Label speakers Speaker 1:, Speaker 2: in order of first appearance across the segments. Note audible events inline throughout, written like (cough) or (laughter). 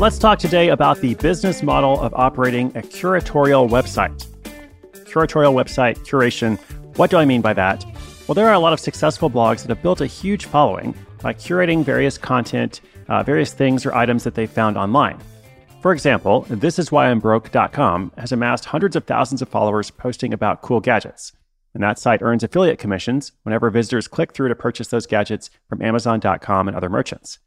Speaker 1: Let's talk today about the business model of operating a curatorial website. Curatorial website curation. What do I mean by that? Well, there are a lot of successful blogs that have built a huge following by curating various content, uh, various things or items that they found online. For example, thisiswhyimbroke.com has amassed hundreds of thousands of followers posting about cool gadgets. And that site earns affiliate commissions whenever visitors click through to purchase those gadgets from Amazon.com and other merchants.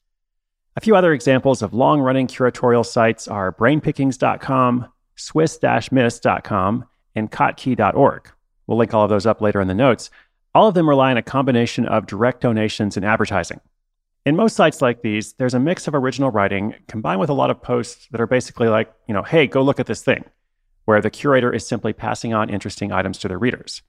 Speaker 1: A few other examples of long running curatorial sites are brainpickings.com, swiss miss.com, and kottke.org. We'll link all of those up later in the notes. All of them rely on a combination of direct donations and advertising. In most sites like these, there's a mix of original writing combined with a lot of posts that are basically like, you know, hey, go look at this thing, where the curator is simply passing on interesting items to their readers.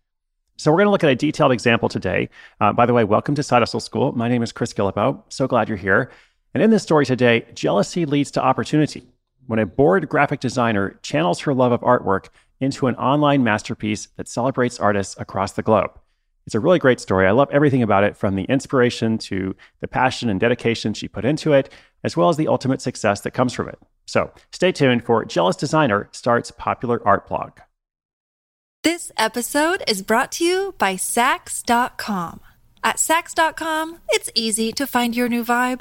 Speaker 1: So we're going to look at a detailed example today. Uh, by the way, welcome to Side Hustle School. My name is Chris Guillebeau. So glad you're here. And in this story today, jealousy leads to opportunity when a bored graphic designer channels her love of artwork into an online masterpiece that celebrates artists across the globe. It's a really great story. I love everything about it from the inspiration to the passion and dedication she put into it, as well as the ultimate success that comes from it. So stay tuned for Jealous Designer starts popular art blog.
Speaker 2: This episode is brought to you by Saks.com. At Saks.com, it's easy to find your new vibe.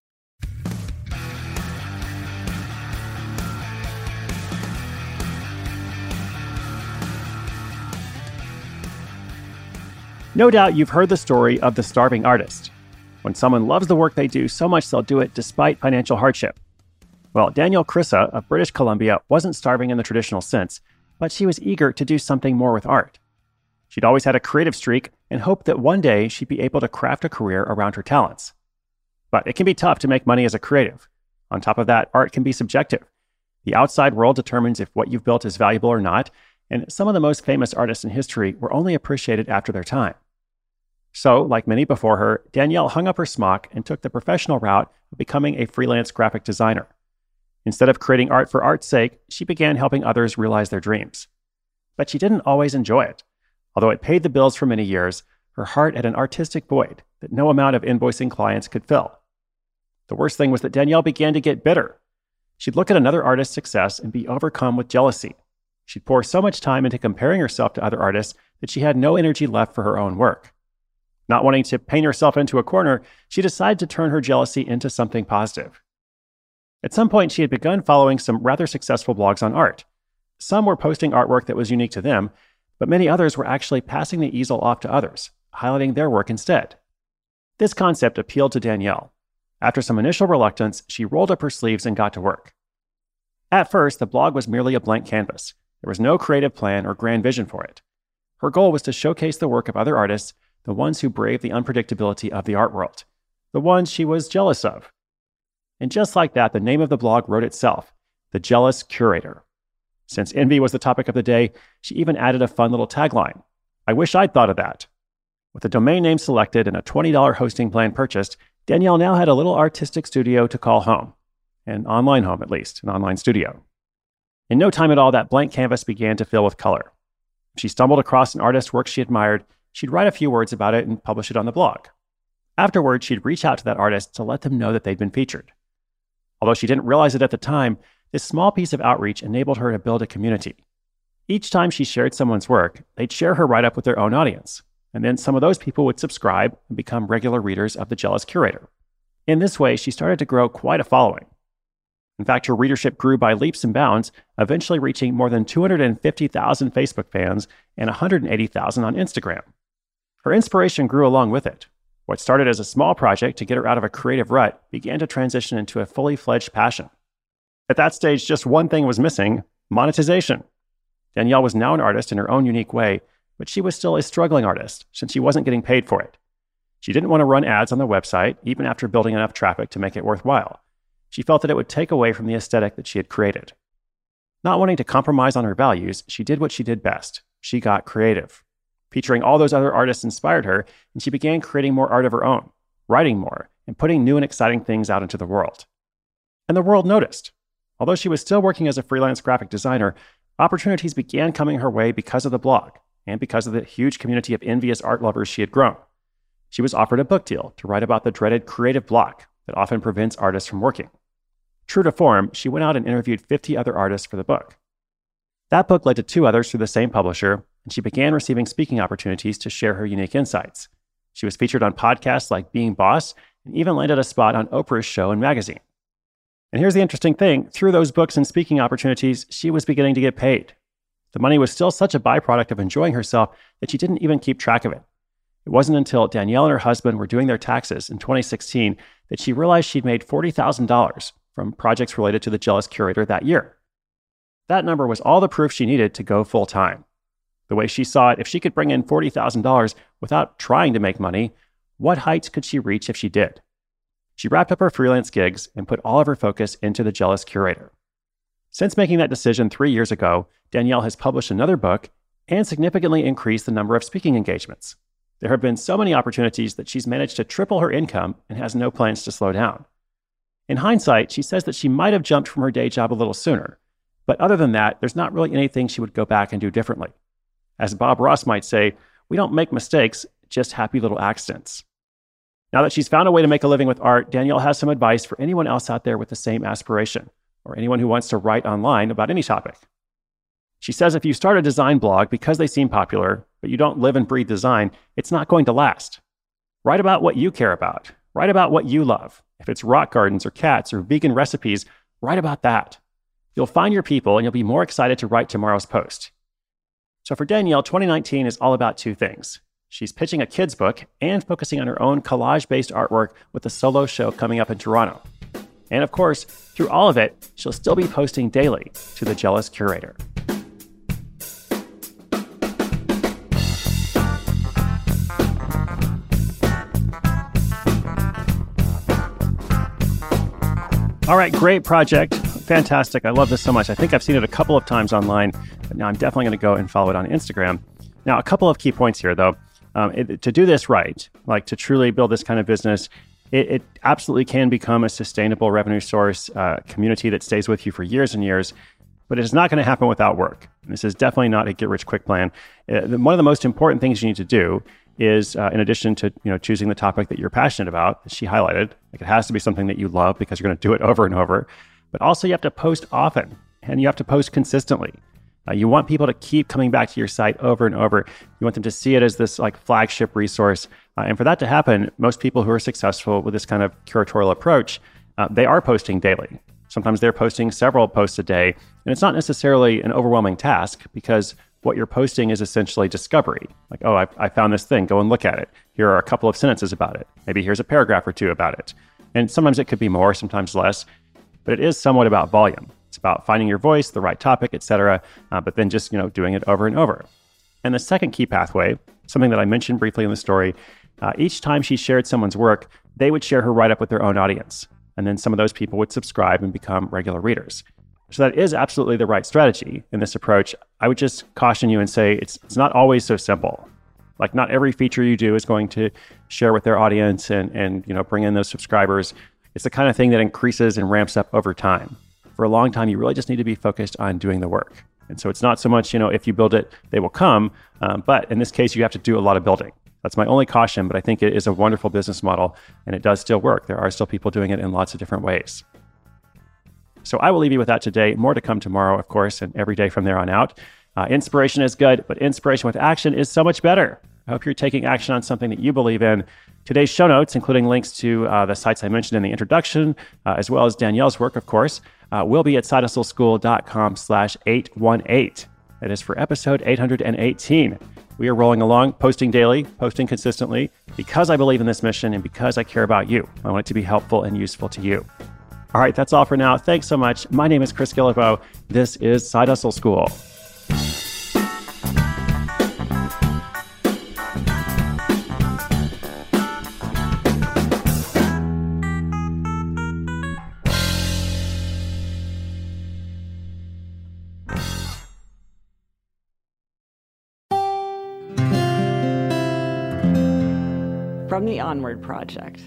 Speaker 1: No doubt you've heard the story of the starving artist. When someone loves the work they do so much they'll do it despite financial hardship. Well, Danielle Krysa of British Columbia wasn't starving in the traditional sense, but she was eager to do something more with art. She'd always had a creative streak and hoped that one day she'd be able to craft a career around her talents. But it can be tough to make money as a creative. On top of that, art can be subjective. The outside world determines if what you've built is valuable or not, and some of the most famous artists in history were only appreciated after their time. So, like many before her, Danielle hung up her smock and took the professional route of becoming a freelance graphic designer. Instead of creating art for art's sake, she began helping others realize their dreams. But she didn't always enjoy it. Although it paid the bills for many years, her heart had an artistic void that no amount of invoicing clients could fill. The worst thing was that Danielle began to get bitter. She'd look at another artist's success and be overcome with jealousy. She'd pour so much time into comparing herself to other artists that she had no energy left for her own work. Not wanting to paint herself into a corner, she decided to turn her jealousy into something positive. At some point, she had begun following some rather successful blogs on art. Some were posting artwork that was unique to them, but many others were actually passing the easel off to others, highlighting their work instead. This concept appealed to Danielle. After some initial reluctance, she rolled up her sleeves and got to work. At first, the blog was merely a blank canvas. There was no creative plan or grand vision for it. Her goal was to showcase the work of other artists, the ones who braved the unpredictability of the art world, the ones she was jealous of. And just like that, the name of the blog wrote itself The Jealous Curator. Since envy was the topic of the day, she even added a fun little tagline I wish I'd thought of that. With the domain name selected and a $20 hosting plan purchased, Danielle now had a little artistic studio to call home, an online home at least, an online studio. In no time at all, that blank canvas began to fill with color. If she stumbled across an artist's work she admired, she'd write a few words about it and publish it on the blog. Afterwards, she'd reach out to that artist to let them know that they'd been featured. Although she didn't realize it at the time, this small piece of outreach enabled her to build a community. Each time she shared someone's work, they'd share her write up with their own audience. And then some of those people would subscribe and become regular readers of The Jealous Curator. In this way, she started to grow quite a following. In fact, her readership grew by leaps and bounds, eventually reaching more than 250,000 Facebook fans and 180,000 on Instagram. Her inspiration grew along with it. What started as a small project to get her out of a creative rut began to transition into a fully fledged passion. At that stage, just one thing was missing monetization. Danielle was now an artist in her own unique way, but she was still a struggling artist since she wasn't getting paid for it. She didn't want to run ads on the website, even after building enough traffic to make it worthwhile. She felt that it would take away from the aesthetic that she had created. Not wanting to compromise on her values, she did what she did best she got creative. Featuring all those other artists inspired her, and she began creating more art of her own, writing more, and putting new and exciting things out into the world. And the world noticed. Although she was still working as a freelance graphic designer, opportunities began coming her way because of the blog and because of the huge community of envious art lovers she had grown. She was offered a book deal to write about the dreaded creative block that often prevents artists from working. True to form, she went out and interviewed 50 other artists for the book. That book led to two others through the same publisher, and she began receiving speaking opportunities to share her unique insights. She was featured on podcasts like Being Boss and even landed a spot on Oprah's show and magazine. And here's the interesting thing through those books and speaking opportunities, she was beginning to get paid. The money was still such a byproduct of enjoying herself that she didn't even keep track of it. It wasn't until Danielle and her husband were doing their taxes in 2016 that she realized she'd made $40,000 from projects related to the Jealous Curator that year. That number was all the proof she needed to go full time. The way she saw it, if she could bring in $40,000 without trying to make money, what heights could she reach if she did? She wrapped up her freelance gigs and put all of her focus into the Jealous Curator. Since making that decision three years ago, Danielle has published another book and significantly increased the number of speaking engagements. There have been so many opportunities that she's managed to triple her income and has no plans to slow down. In hindsight, she says that she might have jumped from her day job a little sooner. But other than that, there's not really anything she would go back and do differently. As Bob Ross might say, we don't make mistakes, just happy little accidents. Now that she's found a way to make a living with art, Danielle has some advice for anyone else out there with the same aspiration, or anyone who wants to write online about any topic. She says if you start a design blog because they seem popular, but you don't live and breathe design, it's not going to last. Write about what you care about. Write about what you love. If it's rock gardens or cats or vegan recipes, write about that. You'll find your people and you'll be more excited to write tomorrow's post. So for Danielle, 2019 is all about two things She's pitching a kids' book and focusing on her own collage based artwork with a solo show coming up in Toronto. And of course, through all of it, she'll still be posting daily to the Jealous Curator. All right, great project. Fantastic. I love this so much. I think I've seen it a couple of times online, but now I'm definitely going to go and follow it on Instagram. Now, a couple of key points here, though. Um, it, to do this right, like to truly build this kind of business, it, it absolutely can become a sustainable revenue source, uh, community that stays with you for years and years. But it's not going to happen without work. This is definitely not a get rich quick plan. Uh, one of the most important things you need to do is, uh, in addition to you know choosing the topic that you're passionate about, she highlighted, like it has to be something that you love because you're going to do it (laughs) over and over. But also, you have to post often and you have to post consistently. Uh, you want people to keep coming back to your site over and over. You want them to see it as this like flagship resource. Uh, and for that to happen, most people who are successful with this kind of curatorial approach, uh, they are posting daily. Sometimes they're posting several posts a day. And it's not necessarily an overwhelming task because what you're posting is essentially discovery. Like, oh, I, I found this thing, go and look at it. Here are a couple of sentences about it. Maybe here's a paragraph or two about it. And sometimes it could be more, sometimes less, but it is somewhat about volume. It's about finding your voice, the right topic, etc. Uh, but then just you know doing it over and over. And the second key pathway, something that I mentioned briefly in the story, uh, each time she shared someone's work, they would share her write up with their own audience, and then some of those people would subscribe and become regular readers. So that is absolutely the right strategy in this approach. I would just caution you and say it's it's not always so simple. Like not every feature you do is going to share with their audience and and you know bring in those subscribers. It's the kind of thing that increases and ramps up over time. For a long time, you really just need to be focused on doing the work. And so it's not so much, you know, if you build it, they will come. Um, but in this case, you have to do a lot of building. That's my only caution, but I think it is a wonderful business model and it does still work. There are still people doing it in lots of different ways. So I will leave you with that today. More to come tomorrow, of course, and every day from there on out. Uh, inspiration is good, but inspiration with action is so much better. I hope you're taking action on something that you believe in. Today's show notes, including links to uh, the sites I mentioned in the introduction, uh, as well as Danielle's work, of course, uh, will be at sidehustleschool.com slash 818. That is for episode 818. We are rolling along, posting daily, posting consistently, because I believe in this mission and because I care about you. I want it to be helpful and useful to you. All right, that's all for now. Thanks so much. My name is Chris Guillebeau. This is Side Hustle School.
Speaker 3: From the Onward Project.